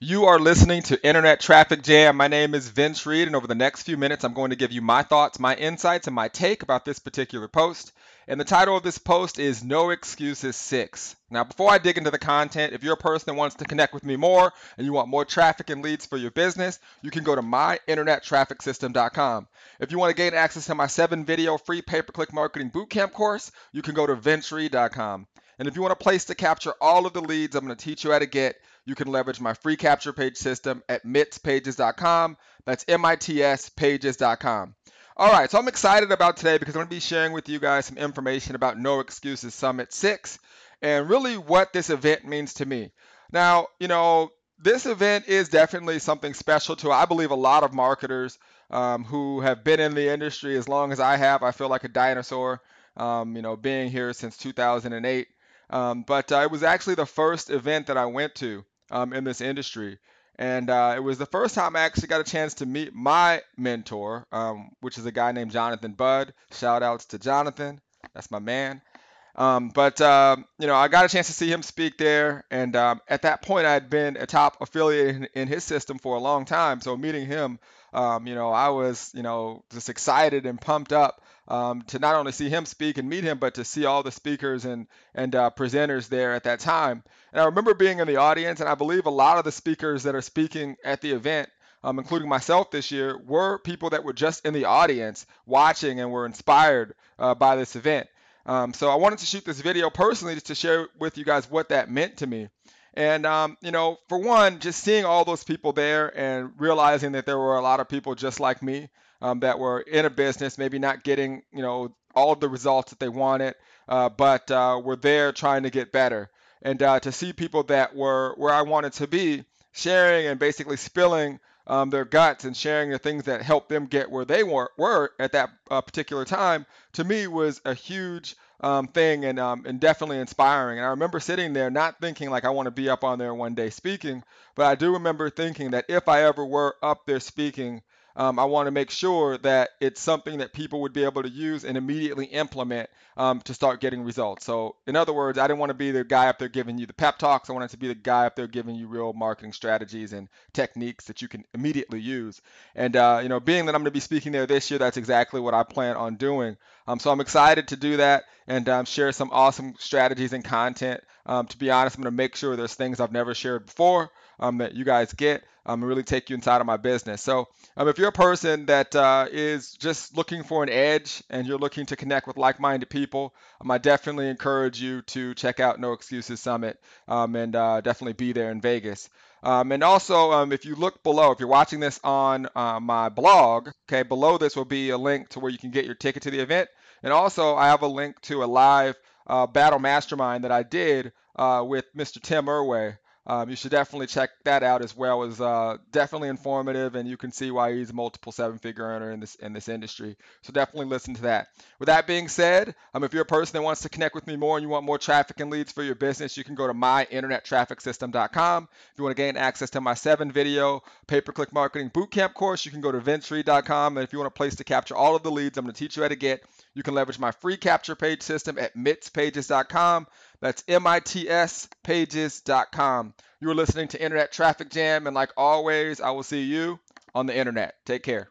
You are listening to Internet Traffic Jam. My name is Vince Reed, and over the next few minutes, I'm going to give you my thoughts, my insights, and my take about this particular post. And the title of this post is No Excuses 6. Now, before I dig into the content, if you're a person that wants to connect with me more and you want more traffic and leads for your business, you can go to myinternettrafficsystem.com. If you want to gain access to my seven video free pay per click marketing bootcamp course, you can go to vincereed.com. And if you want a place to capture all of the leads I'm going to teach you how to get, you can leverage my free capture page system at mitspages.com. That's M-I-T-S pages.com. All right, so I'm excited about today because I'm going to be sharing with you guys some information about No Excuses Summit 6 and really what this event means to me. Now, you know, this event is definitely something special to, I believe, a lot of marketers um, who have been in the industry as long as I have. I feel like a dinosaur, um, you know, being here since 2008. Um, but uh, it was actually the first event that I went to um, in this industry. And uh, it was the first time I actually got a chance to meet my mentor, um, which is a guy named Jonathan Budd. Shout outs to Jonathan. That's my man. Um, but uh, you know, I got a chance to see him speak there, and um, at that point, I had been a top affiliate in, in, his system for a long time. So meeting him, um, you know, I was you know just excited and pumped up um, to not only see him speak and meet him, but to see all the speakers and and uh, presenters there at that time. And I remember being in the audience, and I believe a lot of the speakers that are speaking at the event um, including myself this year, were people that were just in the audience watching and were inspired uh, by this event. Um, so I wanted to shoot this video personally just to share with you guys what that meant to me. And, um, you know, for one, just seeing all those people there and realizing that there were a lot of people just like me um, that were in a business, maybe not getting, you know, all the results that they wanted, uh, but uh, were there trying to get better. And uh, to see people that were where I wanted to be, sharing and basically spilling um, their guts and sharing the things that helped them get where they were, were at that uh, particular time, to me was a huge um, thing and um, and definitely inspiring. And I remember sitting there not thinking like I want to be up on there one day speaking, but I do remember thinking that if I ever were up there speaking, um, I want to make sure that it's something that people would be able to use and immediately implement um, to start getting results. So, in other words, I didn't want to be the guy up there giving you the pep talks. I wanted to be the guy up there giving you real marketing strategies and techniques that you can immediately use. And, uh, you know, being that I'm going to be speaking there this year, that's exactly what I plan on doing. Um, so, I'm excited to do that and um, share some awesome strategies and content. Um, to be honest, I'm going to make sure there's things I've never shared before um, that you guys get um, and really take you inside of my business. So um, if you're a person that uh, is just looking for an edge and you're looking to connect with like-minded people, um, I definitely encourage you to check out No Excuses Summit um, and uh, definitely be there in Vegas. Um, and also, um, if you look below, if you're watching this on uh, my blog, okay, below this will be a link to where you can get your ticket to the event. And also, I have a link to a live uh, battle mastermind that I did uh, with Mr. Tim Erway um, you should definitely check that out as well. It's uh, definitely informative, and you can see why he's a multiple seven-figure earner in this in this industry. So definitely listen to that. With that being said, um, if you're a person that wants to connect with me more and you want more traffic and leads for your business, you can go to myinternettrafficsystem.com. If you want to gain access to my seven-video pay-per-click marketing bootcamp course, you can go to vincereed.com. And if you want a place to capture all of the leads I'm going to teach you how to get, you can leverage my free capture page system at mitspages.com. That's M-I-T-S pages.com. You are listening to Internet Traffic Jam, and like always, I will see you on the internet. Take care.